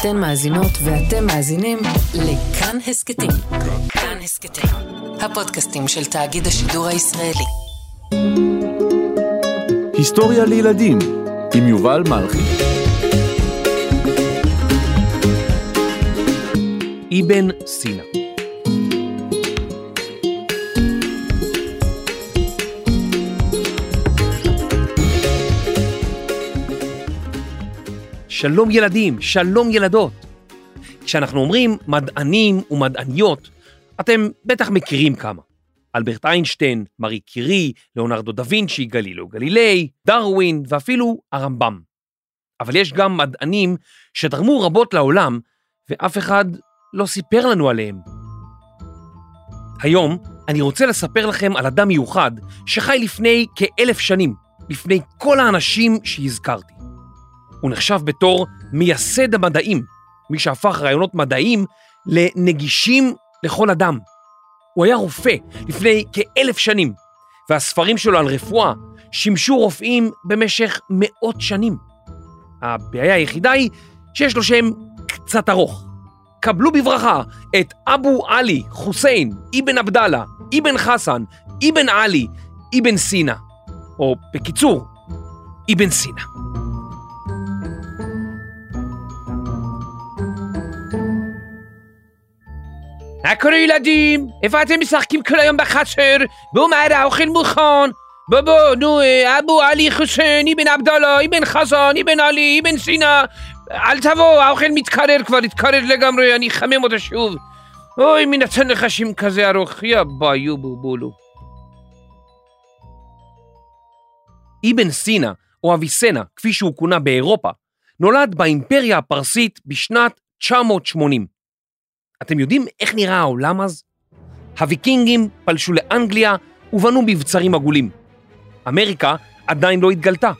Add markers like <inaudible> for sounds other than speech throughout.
אתן מאזינות ואתם מאזינים לכאן הסכתים. כאן הסכתים, הפודקאסטים של תאגיד השידור הישראלי. היסטוריה לילדים עם יובל מלכי. אבן סינה. שלום ילדים, שלום ילדות. כשאנחנו אומרים מדענים ומדעניות, אתם בטח מכירים כמה. אלברט איינשטיין, מארי קירי, ליאונרדו דה וינצ'י, גלילאו גלילי, דרווין ואפילו הרמב"ם. אבל יש גם מדענים שתרמו רבות לעולם, ואף אחד לא סיפר לנו עליהם. היום אני רוצה לספר לכם על אדם מיוחד שחי לפני כאלף שנים, לפני כל האנשים שהזכרתי. הוא נחשב בתור מייסד המדעים, מי שהפך רעיונות מדעיים לנגישים לכל אדם. הוא היה רופא לפני כאלף שנים, והספרים שלו על רפואה שימשו רופאים במשך מאות שנים. הבעיה היחידה היא שיש לו שם קצת ארוך. קבלו בברכה את אבו עלי חוסיין אבן עבדאללה, אבן חסן, אבן עלי, אבן סינה, או בקיצור, אבן סינה. מה קורה ילדים? איפה אתם משחקים כל היום בחצר? בואו מהר האוכל מוכן. בוא בוא, נו, אה, אבו עלי חוסיין, אבן עבדאללה, אבן חסן, אבן עלי, אבן סינה. אל תבוא, האוכל מתקרר כבר, התקרר לגמרי, אני אחמם אותו שוב. אוי, מי נתן לך שם כזה ארוך, יא ביו בובולו. אבן סינה, או אביסנה, כפי שהוא כונה באירופה, נולד באימפריה הפרסית בשנת 980. אתם יודעים איך נראה העולם אז? הוויקינגים פלשו לאנגליה ובנו מבצרים עגולים. אמריקה עדיין לא התגלתה.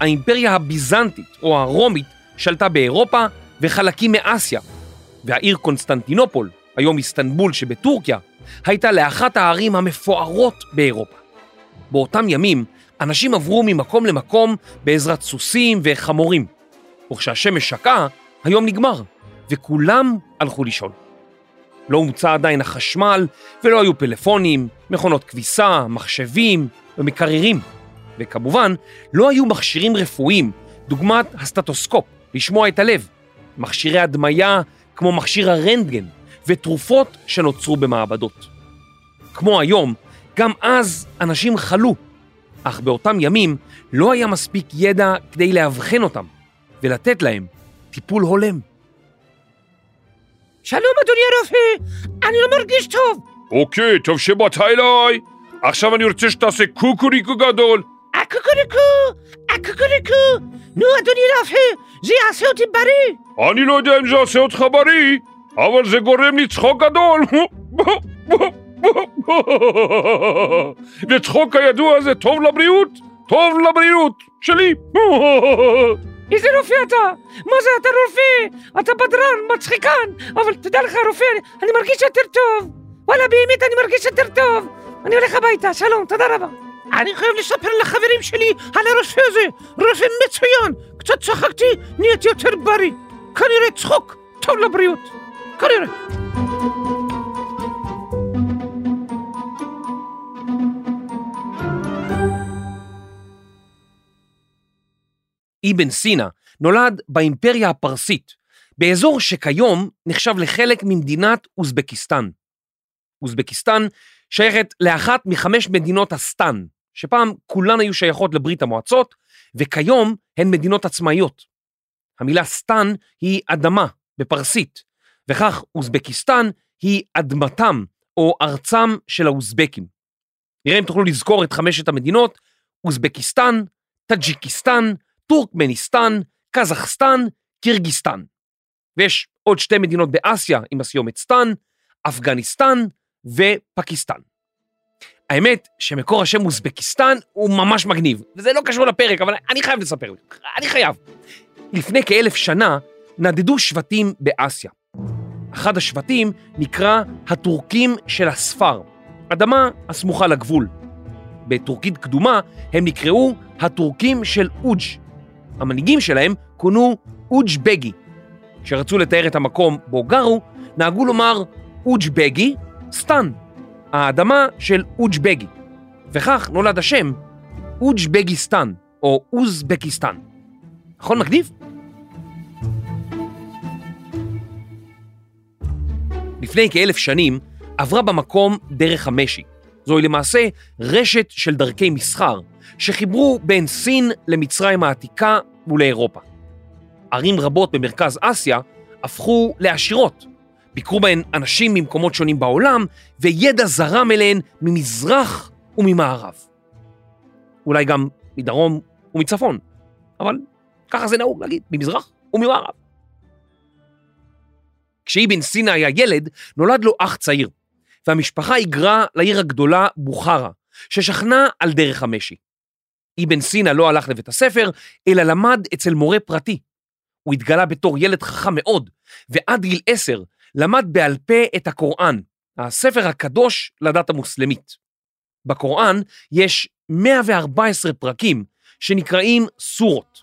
האימפריה הביזנטית או הרומית שלטה באירופה וחלקים מאסיה, והעיר קונסטנטינופול, היום איסטנבול שבטורקיה, הייתה לאחת הערים המפוארות באירופה. באותם ימים אנשים עברו ממקום למקום בעזרת סוסים וחמורים, וכשהשמש שקעה, היום נגמר, וכולם הלכו לישון. לא הומצא עדיין החשמל, ולא היו פלאפונים, מכונות כביסה, מחשבים ומקררים. וכמובן, לא היו מכשירים רפואיים, דוגמת הסטטוסקופ, לשמוע את הלב, מכשירי הדמיה כמו מכשיר הרנטגן, ותרופות שנוצרו במעבדות. כמו היום, גם אז אנשים חלו, אך באותם ימים לא היה מספיק ידע כדי לאבחן אותם ולתת להם טיפול הולם. שלום אדוני הרופא, אני לא מרגיש טוב. אוקיי, טוב שבאת אליי. עכשיו אני רוצה שתעשה קוקוריקו גדול. הקוקוריקו, הקוקוריקו. נו אדוני רופא, זה יעשה אותי בריא. אני לא יודע אם זה יעשה אותך בריא, אבל זה גורם לי צחוק גדול. <laughs> וצחוק כידוע זה טוב לבריאות, טוב לבריאות שלי. <laughs> איזה רופא אתה? מה זה אתה רופא? אתה בדרן, מצחיקן, אבל תדע לך רופא, אני, אני מרגיש יותר טוב. וואלה, באמת אני מרגיש יותר טוב. אני הולך הביתה, שלום, תודה רבה. אני חייב לספר לחברים שלי על הרופא הזה, רופא מצוין. קצת צחקתי, נהייתי יותר בריא. כנראה צחוק טוב לבריאות. כנראה. אבן סינה נולד באימפריה הפרסית, באזור שכיום נחשב לחלק ממדינת אוזבקיסטן. אוזבקיסטן שייכת לאחת מחמש מדינות הסטן, שפעם כולן היו שייכות לברית המועצות, וכיום הן מדינות עצמאיות. המילה סטן היא אדמה בפרסית, וכך אוזבקיסטן היא אדמתם או ארצם של האוזבקים. נראה אם תוכלו לזכור את חמשת המדינות, אוזבקיסטן, טאג'יקיסטן, טורקמניסטן, קזחסטן, קירגיסטן. ויש עוד שתי מדינות באסיה עם הסיומת -סטן, אפגניסטן ופקיסטן. האמת שמקור השם אוזבקיסטן הוא ממש מגניב, וזה לא קשור לפרק, אבל אני חייב לספר, אני חייב. לפני כאלף שנה נדדו שבטים באסיה. אחד השבטים נקרא הטורקים של הספר, אדמה הסמוכה לגבול. בטורקית קדומה הם נקראו הטורקים של אוג'. המנהיגים שלהם כונו אוג' בגי. כשרצו לתאר את המקום בו גרו, נהגו לומר אוג'בגי סטן, האדמה של אוג'בגי, וכך נולד השם אוג'בגיסטן או אוזבקיסטן. נכון מגניב? לפני כאלף שנים עברה במקום דרך המשי. זוהי למעשה רשת של דרכי מסחר שחיברו בין סין למצרים העתיקה ולאירופה. ערים רבות במרכז אסיה הפכו לעשירות. ביקרו בהן אנשים ממקומות שונים בעולם, וידע זרם אליהן ממזרח וממערב. אולי גם מדרום ומצפון, אבל ככה זה נהוג להגיד, ממזרח וממערב. כשאבן סינה היה ילד, נולד לו אח צעיר, והמשפחה היגרה לעיר הגדולה בוכרה, ששכנה על דרך המשי. אבן סינה לא הלך לבית הספר, אלא למד אצל מורה פרטי. הוא התגלה בתור ילד חכם מאוד, ועד גיל עשר למד בעל פה את הקוראן, הספר הקדוש לדת המוסלמית. בקוראן יש 114 פרקים שנקראים סורות.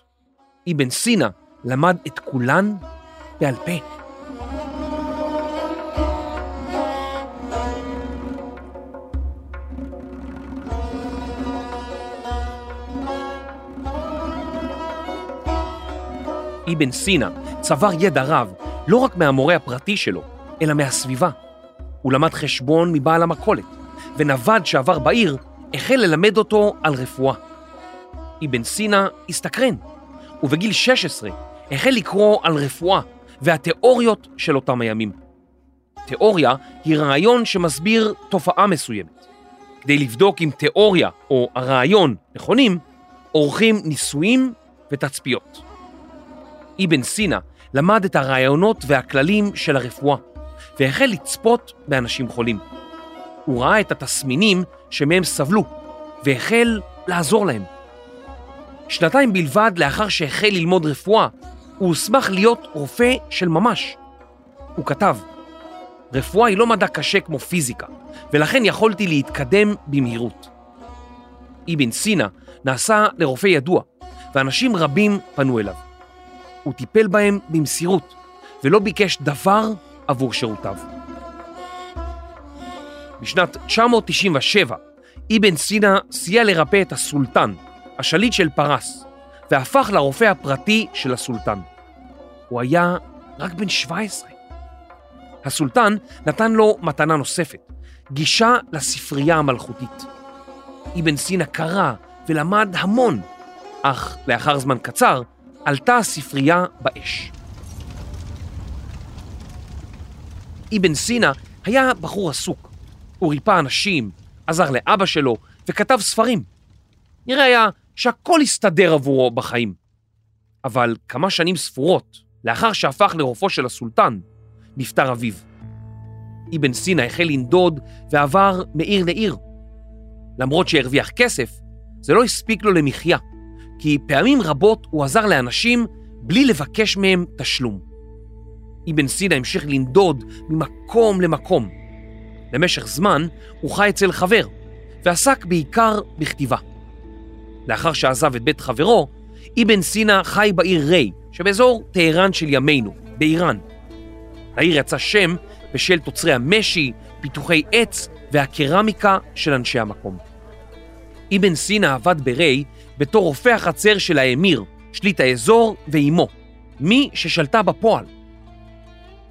אבן סינה למד את כולן בעל פה. אבן סינה צבר ידע רב לא רק מהמורה הפרטי שלו, אלא מהסביבה. הוא למד חשבון מבעל המכולת, ונווד שעבר בעיר החל ללמד אותו על רפואה. אבן סינה הסתקרן, ובגיל 16 החל לקרוא על רפואה והתיאוריות של אותם הימים. תיאוריה היא רעיון שמסביר תופעה מסוימת. כדי לבדוק אם תיאוריה או הרעיון נכונים, עורכים ניסויים ותצפיות. אבן סינה למד את הרעיונות והכללים של הרפואה, והחל לצפות באנשים חולים. הוא ראה את התסמינים שמהם סבלו, והחל לעזור להם. שנתיים בלבד לאחר שהחל ללמוד רפואה, הוא הוסמך להיות רופא של ממש. הוא כתב, רפואה היא לא מדע קשה כמו פיזיקה, ולכן יכולתי להתקדם במהירות. אבן סינה נעשה לרופא ידוע, ואנשים רבים פנו אליו. הוא טיפל בהם במסירות, ולא ביקש דבר עבור שירותיו. בשנת 997, אבן סינה סייע לרפא את הסולטן, השליט של פרס, והפך לרופא הפרטי של הסולטן. הוא היה רק בן 17. הסולטן נתן לו מתנה נוספת, גישה לספרייה המלכותית. אבן סינה קרא ולמד המון, אך לאחר זמן קצר עלתה הספרייה באש. אבן סינה היה בחור עסוק. הוא ריפא אנשים, עזר לאבא שלו וכתב ספרים. נראה היה שהכל הסתדר עבורו בחיים. אבל כמה שנים ספורות, לאחר שהפך לרופאו של הסולטן, נפטר אביו. אבן סינה החל לנדוד ועבר מעיר לעיר. למרות שהרוויח כסף, זה לא הספיק לו למחיה. כי פעמים רבות הוא עזר לאנשים בלי לבקש מהם תשלום. אבן סינה המשיך לנדוד ממקום למקום. למשך זמן הוא חי אצל חבר, ועסק בעיקר בכתיבה. לאחר שעזב את בית חברו, אבן סינה חי בעיר ריי, שבאזור טהרן של ימינו, באיראן. לעיר יצא שם בשל תוצרי המשי, פיתוחי עץ והקרמיקה של אנשי המקום. אבן סינה עבד בריי בתור רופא החצר של האמיר, שליט האזור ואימו, מי ששלטה בפועל.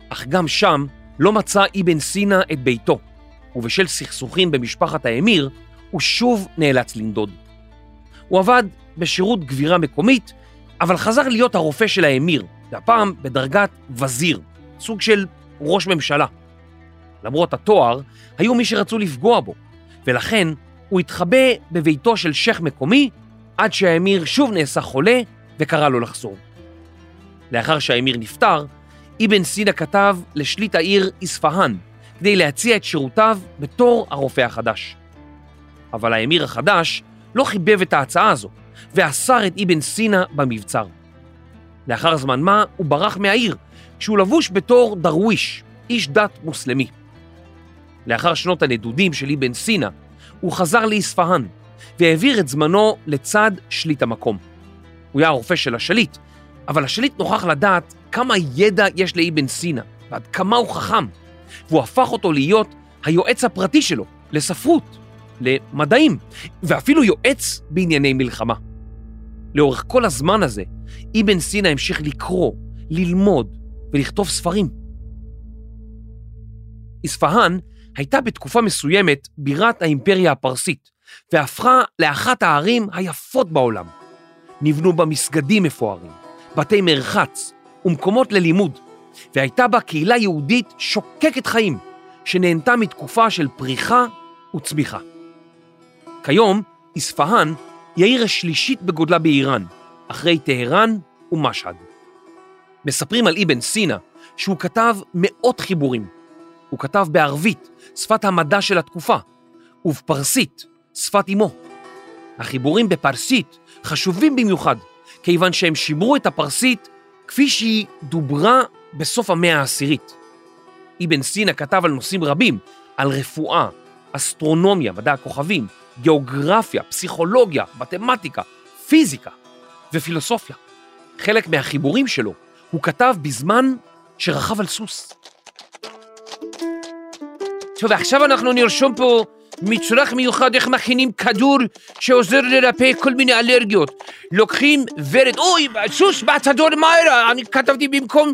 אך גם שם לא מצא אבן סינה את ביתו, ובשל סכסוכים במשפחת האמיר, הוא שוב נאלץ לנדוד. הוא עבד בשירות גבירה מקומית, אבל חזר להיות הרופא של האמיר, והפעם בדרגת וזיר, סוג של ראש ממשלה. למרות התואר, היו מי שרצו לפגוע בו, ולכן הוא התחבא בביתו של שייח' מקומי עד שהאמיר שוב נעשה חולה וקרא לו לחזור. לאחר שהאמיר נפטר, אבן סינה כתב לשליט העיר אספהאן כדי להציע את שירותיו בתור הרופא החדש. אבל האמיר החדש לא חיבב את ההצעה הזו ואסר את אבן סינה במבצר. לאחר זמן מה הוא ברח מהעיר כשהוא לבוש בתור דרוויש, איש דת מוסלמי. לאחר שנות הנדודים של אבן סינה, הוא חזר לאספהאן והעביר את זמנו לצד שליט המקום. הוא היה הרופא של השליט, אבל השליט נוכח לדעת כמה ידע יש לאבן סינה, ועד כמה הוא חכם, והוא הפך אותו להיות היועץ הפרטי שלו לספרות, למדעים, ואפילו יועץ בענייני מלחמה. לאורך כל הזמן הזה, אבן סינה המשיך לקרוא, ללמוד ולכתוב ספרים. אספהאן הייתה בתקופה מסוימת בירת האימפריה הפרסית, והפכה לאחת הערים היפות בעולם. נבנו בה מסגדים מפוארים, בתי מרחץ ומקומות ללימוד, והייתה בה קהילה יהודית שוקקת חיים, שנהנתה מתקופה של פריחה וצמיחה. כיום, אספהאן היא העיר השלישית בגודלה באיראן, אחרי טהרן ומשהד. מספרים על אבן סינה שהוא כתב מאות חיבורים. הוא כתב בערבית, שפת המדע של התקופה, ובפרסית, שפת אמו. החיבורים בפרסית חשובים במיוחד, כיוון שהם שימרו את הפרסית כפי שהיא דוברה בסוף המאה העשירית. אבן סינה כתב על נושאים רבים, על רפואה, אסטרונומיה, מדע הכוכבים, גיאוגרפיה, פסיכולוגיה, מתמטיקה, פיזיקה ופילוסופיה. חלק מהחיבורים שלו הוא כתב בזמן שרכב על סוס. טוב, עכשיו אנחנו נרשום פה מצרך מיוחד איך מכינים כדור שעוזר לרפא כל מיני אלרגיות. לוקחים ורד, אוי, סוס בתדור מהר, אני כתבתי במקום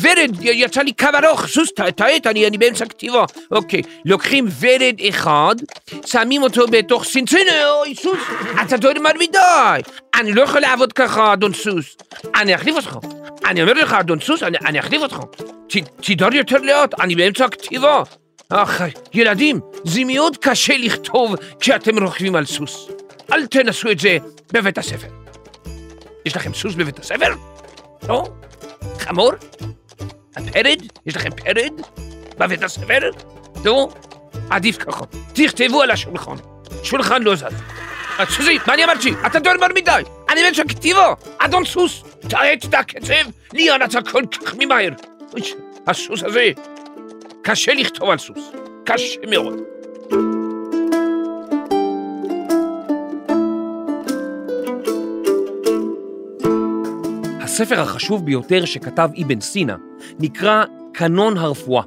ורד, יצא לי קו ארוך, סוס, טעית, אני, אני באמצע כתיבה. אוקיי, לוקחים ורד אחד, שמים אותו בתוך סינצין, אוי, סוס, התדור מהר מדי. אני לא יכול לעבוד ככה, אדון סוס. אני אחליף אותך. אני אומר לך, אדון סוס, אני, אני אחליף אותך. ת, יותר לאט, אני באמצע הכתיבה. אך, ילדים, זה מאוד קשה לכתוב כשאתם רוכבים על סוס. אל תנסו את זה בבית הספר. יש לכם סוס בבית הספר? לא? חמור? הפרד? יש לכם פרד? בבית הספר? לא? עדיף ככה. תכתבו על השולחן. שולחן לא זז. סוסי, מה אני אמרתי? אתה דורמר מדי. אני באמצע כתיבה. אדון סוס, תאט את הקצב, ליאן אתה כל כך ממהר. הסוס הזה קשה לכתוב על סוס, קשה מאוד. הספר החשוב ביותר שכתב אבן סינה נקרא קנון הרפואה.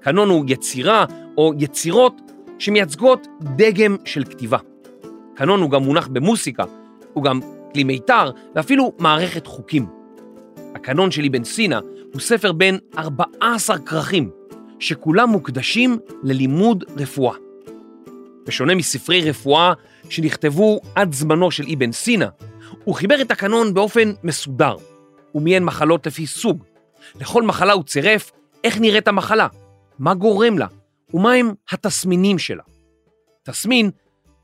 קנון הוא יצירה או יצירות שמייצגות דגם של כתיבה. קנון הוא גם מונח במוסיקה, הוא גם כלי מיתר ואפילו מערכת חוקים. הקנון של אבן סינה הוא ספר בין 14 כרכים, שכולם מוקדשים ללימוד רפואה. בשונה מספרי רפואה שנכתבו עד זמנו של אבן סינה, הוא חיבר את הקנון באופן מסודר. הוא מיין מחלות לפי סוג. לכל מחלה הוא צירף איך נראית המחלה, מה גורם לה, ומהם התסמינים שלה. תסמין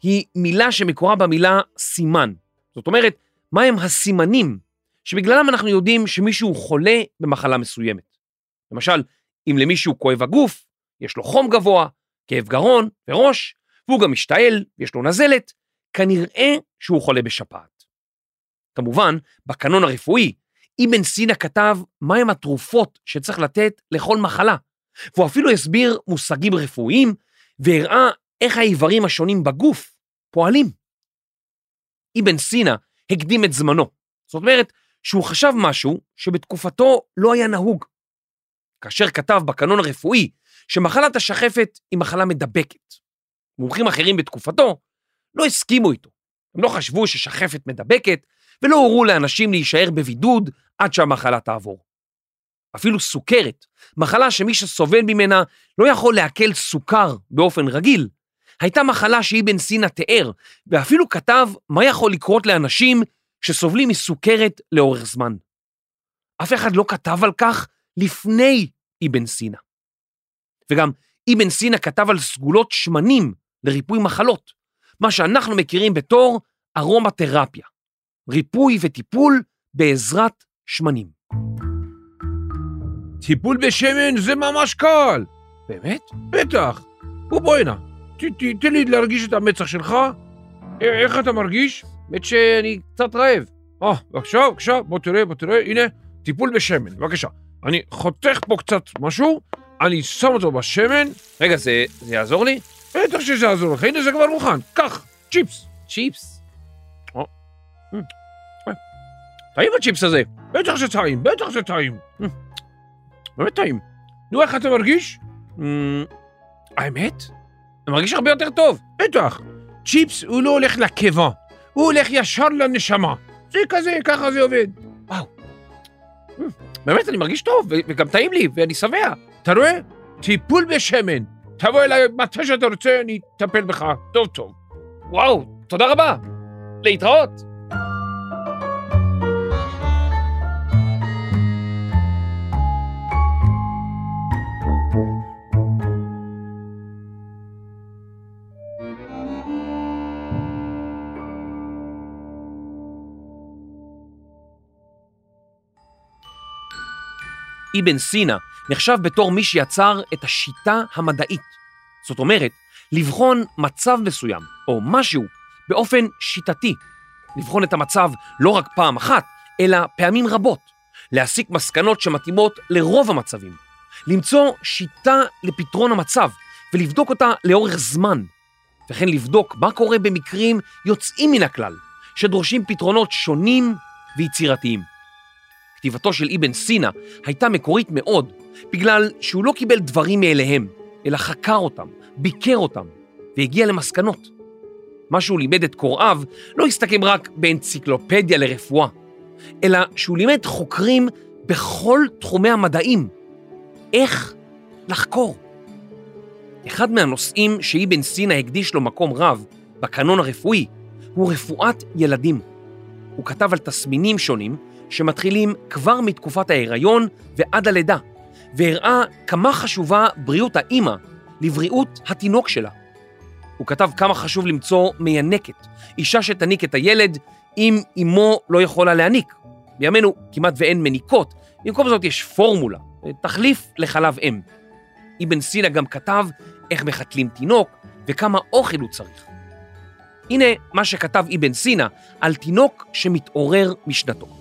היא מילה שמקורה במילה סימן. זאת אומרת, מהם הסימנים שבגללם אנחנו יודעים שמישהו חולה במחלה מסוימת. למשל, אם למישהו כואב הגוף, יש לו חום גבוה, כאב גרון וראש, והוא גם משתעל, יש לו נזלת, כנראה שהוא חולה בשפעת. כמובן, בקנון הרפואי, אבן סינה כתב מהם התרופות שצריך לתת לכל מחלה, והוא אפילו הסביר מושגים רפואיים והראה איך האיברים השונים בגוף פועלים. אבן סינה הקדים את זמנו, זאת אומרת שהוא חשב משהו שבתקופתו לא היה נהוג. כאשר כתב בקנון הרפואי שמחלת השחפת היא מחלה מדבקת. מומחים אחרים בתקופתו לא הסכימו איתו. הם לא חשבו ששחפת מדבקת ולא הורו לאנשים להישאר בבידוד עד שהמחלה תעבור. אפילו סוכרת, מחלה שמי שסובל ממנה לא יכול לעכל סוכר באופן רגיל, הייתה מחלה שאבן סינה תיאר, ואפילו כתב מה יכול לקרות לאנשים שסובלים מסוכרת לאורך זמן. אף אחד לא כתב על כך לפני אבן סינה. וגם אבן סינה כתב על סגולות שמנים לריפוי מחלות, מה שאנחנו מכירים בתור ארומתרפיה, ריפוי וטיפול בעזרת שמנים. טיפול בשמן זה ממש קל. באמת? בטח. בוא בוא הנה, תן לי להרגיש את המצח שלך. איך אתה מרגיש? האמת שאני קצת רעב. אה, בבקשה, בבקשה, בוא תראה, בוא תראה, הנה, טיפול בשמן, בבקשה. אני חותך פה קצת משהו, אני שם אותו בשמן, רגע, זה, זה יעזור לי? בטח שזה יעזור לך, הנה זה כבר מוכן, קח, צ'יפס. צ'יפס. טעים הצ'יפס הזה. בטח שטעים, בטח שטעים. אה, באמת טעים. נו, איך אתה מרגיש? אמ, האמת? אני מרגיש הרבה יותר טוב. בטח. צ'יפס הוא לא הולך לקיבה, הוא הולך ישר לנשמה. זה כזה, ככה זה עובד. באמת, אני מרגיש טוב, וגם טעים לי, ואני שבע. אתה רואה? טיפול בשמן. תבוא אליי מתי שאתה רוצה, אני אטפל בך טוב טוב. וואו, תודה רבה. להתראות. אבן סינה נחשב בתור מי שיצר את השיטה המדעית. זאת אומרת, לבחון מצב מסוים, או משהו, באופן שיטתי. לבחון את המצב לא רק פעם אחת, אלא פעמים רבות. להסיק מסקנות שמתאימות לרוב המצבים. למצוא שיטה לפתרון המצב, ולבדוק אותה לאורך זמן. וכן לבדוק מה קורה במקרים יוצאים מן הכלל, שדורשים פתרונות שונים ויצירתיים. כתיבתו של אבן סינה הייתה מקורית מאוד, בגלל שהוא לא קיבל דברים מאליהם, אלא חקר אותם, ביקר אותם, והגיע למסקנות. מה שהוא לימד את קוראיו לא הסתכם רק באנציקלופדיה לרפואה, אלא שהוא לימד חוקרים בכל תחומי המדעים איך לחקור. אחד מהנושאים שאבן סינה הקדיש לו מקום רב בקנון הרפואי הוא רפואת ילדים. הוא כתב על תסמינים שונים שמתחילים כבר מתקופת ההיריון ועד הלידה, והראה כמה חשובה בריאות האימא לבריאות התינוק שלה. הוא כתב כמה חשוב למצוא מיינקת, אישה שתניק את הילד אם אמו לא יכולה להניק. בימינו כמעט ואין מניקות, במקום זאת יש פורמולה, תחליף לחלב אם. אבן סינה גם כתב איך מחתלים תינוק וכמה אוכל הוא צריך. הנה מה שכתב אבן סינה על תינוק שמתעורר משנתו.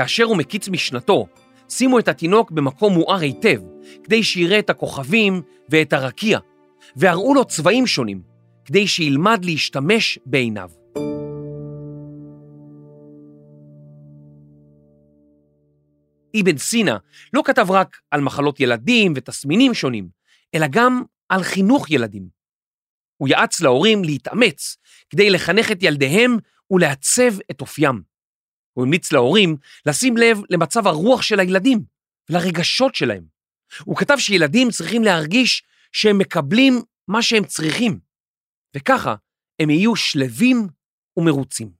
כאשר הוא מקיץ משנתו, שימו את התינוק במקום מואר היטב, כדי שיראה את הכוכבים ואת הרקיע, והראו לו צבעים שונים, כדי שילמד להשתמש בעיניו. אבן סינה לא כתב רק על מחלות ילדים ותסמינים שונים, אלא גם על חינוך ילדים. הוא יעץ להורים להתאמץ כדי לחנך את ילדיהם ולעצב את אופיים. הוא המליץ להורים לשים לב למצב הרוח של הילדים ולרגשות שלהם. הוא כתב שילדים צריכים להרגיש שהם מקבלים מה שהם צריכים, וככה הם יהיו שלווים ומרוצים.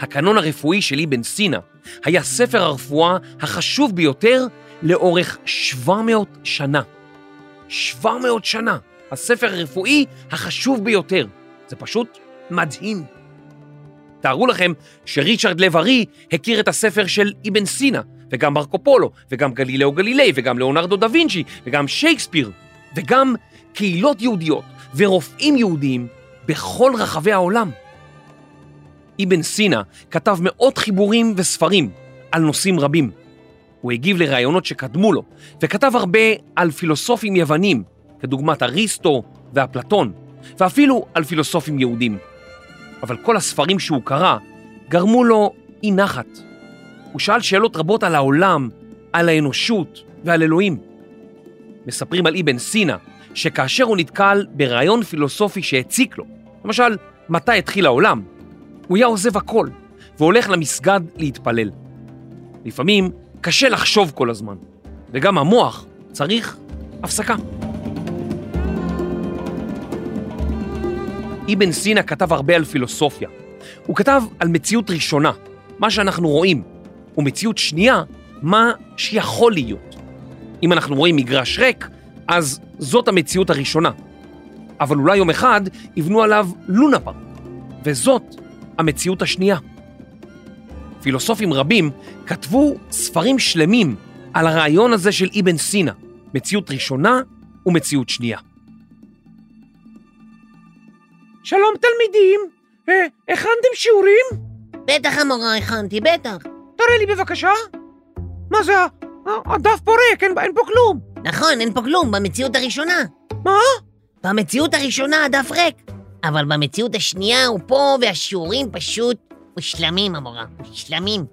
הקנון הרפואי של אבן סינה היה ספר הרפואה החשוב ביותר לאורך 700 שנה. 700 שנה, הספר הרפואי החשוב ביותר. זה פשוט מדהים. תארו לכם שריצ'רד לב ארי הכיר את הספר של אבן סינה, וגם מרקו פולו, וגם גלילאו גלילי, וגם ליאונרדו דה וינצ'י, וגם שייקספיר, וגם קהילות יהודיות ורופאים יהודיים בכל רחבי העולם. אבן סינה כתב מאות חיבורים וספרים על נושאים רבים. הוא הגיב לראיונות שקדמו לו, וכתב הרבה על פילוסופים יוונים, כדוגמת אריסטו ואפלטון, ואפילו על פילוסופים יהודים. אבל כל הספרים שהוא קרא גרמו לו אי נחת. הוא שאל שאלות רבות על העולם, על האנושות ועל אלוהים. מספרים על אבן סינה שכאשר הוא נתקל ברעיון פילוסופי שהציק לו, למשל, מתי התחיל העולם, הוא היה עוזב הכל והולך למסגד להתפלל. לפעמים קשה לחשוב כל הזמן, וגם המוח צריך הפסקה. אבן סינה כתב הרבה על פילוסופיה. הוא כתב על מציאות ראשונה, מה שאנחנו רואים, ומציאות שנייה, מה שיכול להיות. אם אנחנו רואים מגרש ריק, אז זאת המציאות הראשונה. אבל אולי יום אחד יבנו עליו לונה פארק, וזאת המציאות השנייה. פילוסופים רבים כתבו ספרים שלמים על הרעיון הזה של אבן סינה, מציאות ראשונה ומציאות שנייה. שלום תלמידים, אה, הכנתם שיעורים? בטח המורה הכנתי, בטח. תראה לי בבקשה. מה זה, הדף פה ריק, אין, אין פה כלום. נכון, אין פה כלום, במציאות הראשונה. מה? במציאות הראשונה הדף ריק. אבל במציאות השנייה הוא פה, והשיעורים פשוט מושלמים, המורה. מושלמים.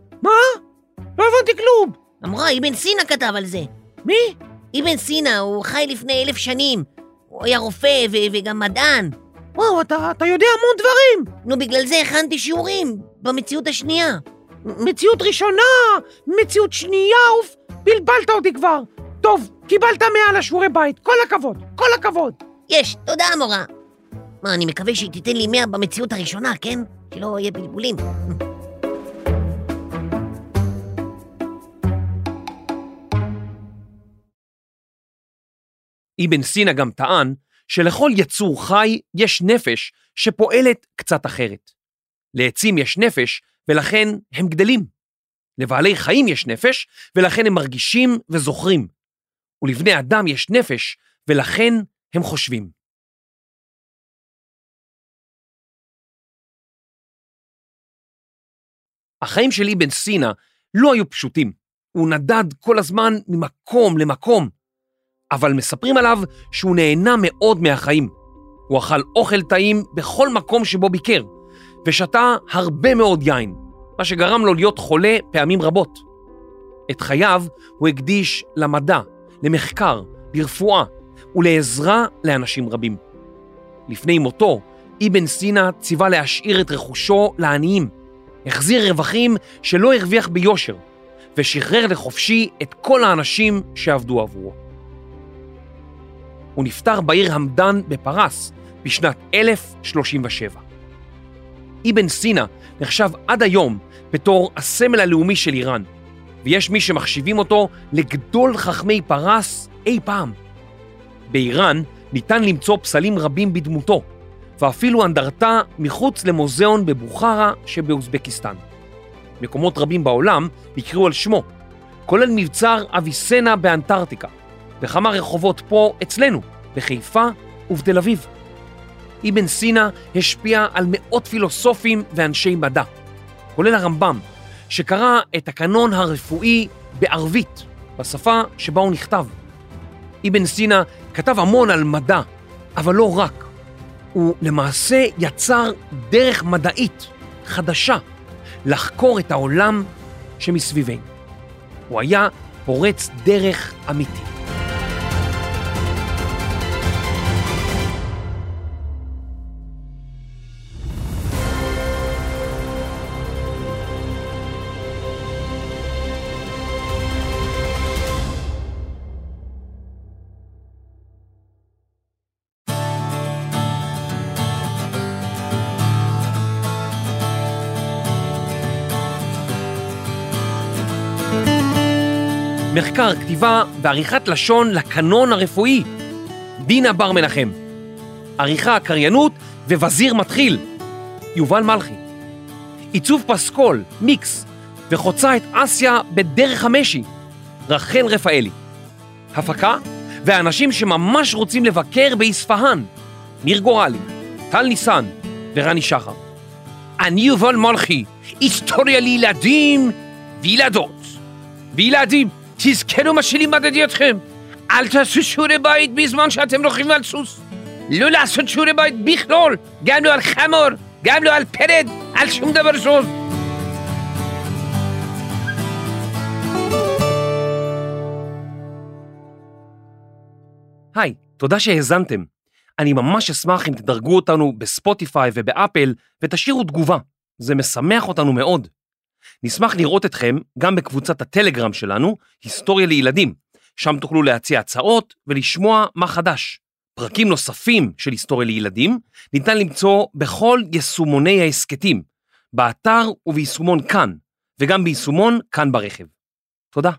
לא הבנתי כלום. המורה, אבן סינא כתב על זה. מי? אבן סינא, הוא חי לפני אלף שנים. הוא היה רופא וגם מדען. וואו, אתה, אתה יודע המון דברים. נו, בגלל זה הכנתי שיעורים במציאות השנייה. מציאות ראשונה, מציאות שנייה, אוף, בלבלת אותי כבר. טוב, קיבלת 100 על השיעורי בית, כל הכבוד, כל הכבוד. יש, תודה, המורה. מה, אני מקווה שהיא תיתן לי 100 במציאות הראשונה, כן? שלא יהיה בלבולים. אבן סינא גם טען שלכל יצור חי יש נפש שפועלת קצת אחרת. לעצים יש נפש ולכן הם גדלים. לבעלי חיים יש נפש ולכן הם מרגישים וזוכרים. ולבני אדם יש נפש ולכן הם חושבים. החיים של אבן סינא לא היו פשוטים. הוא נדד כל הזמן ממקום למקום, אבל מספרים עליו שהוא נהנה מאוד מהחיים. הוא אכל אוכל טעים בכל מקום שבו ביקר, ושתה הרבה מאוד יין, מה שגרם לו להיות חולה פעמים רבות. את חייו הוא הקדיש למדע, למחקר, לרפואה ולעזרה לאנשים רבים. לפני מותו, אבן סינא ציווה להשאיר את רכושו לעניים, החזיר רווחים שלא הרוויח ביושר, ושחרר לחופשי את כל האנשים שעבדו עבורו. הוא נפטר בעיר המדן בפרס בשנת 1037. אבן סינא נחשב עד היום בתור הסמל הלאומי של איראן, ויש מי שמחשיבים אותו לגדול חכמי פרס אי פעם. באיראן ניתן למצוא פסלים רבים בדמותו, ואפילו אנדרטה מחוץ למוזיאון בבוכרה שבאוזבקיסטן. מקומות רבים בעולם נקראו על שמו, כולל מבצר אביסנה באנטארקטיקה, וכמה רחובות פה אצלנו, בחיפה ובתל אביב. אבן סינא השפיע על מאות פילוסופים ואנשי מדע, כולל הרמב"ם, שקרא את הקנון הרפואי בערבית, בשפה שבה הוא נכתב. אבן סינא כתב המון על מדע, אבל לא רק. הוא למעשה יצר דרך מדעית חדשה לחקור את העולם שמסביבנו. הוא היה פורץ דרך אמיתי. מחקר, כתיבה ועריכת לשון לקנון הרפואי. דינה בר מנחם. עריכה, קריינות ווזיר מתחיל. יובל מלכי. עיצוב פסקול, מיקס, וחוצה את אסיה בדרך המשי. רחל רפאלי. הפקה ואנשים שממש רוצים לבקר באספהאן. ניר גורלי, טל ניסן ורני שחר. אני יובל מלכי, היסטוריה לילדים וילדות. וילדים, תזכרו מה שלימדתי אתכם. אל תעשו שיעורי בית בזמן שאתם רוכבים על סוס. לא לעשות שיעורי בית בכלול, גם לא על חמור, גם לא על פרד, על שום דבר זוז. היי, תודה שהאזנתם. אני ממש אשמח אם תדרגו אותנו בספוטיפיי ובאפל ותשאירו תגובה. זה משמח אותנו מאוד. נשמח לראות אתכם גם בקבוצת הטלגרם שלנו, היסטוריה לילדים, שם תוכלו להציע הצעות ולשמוע מה חדש. פרקים נוספים של היסטוריה לילדים ניתן למצוא בכל יישומוני ההסכתים, באתר וביישומון כאן, וגם ביישומון כאן ברכב. תודה.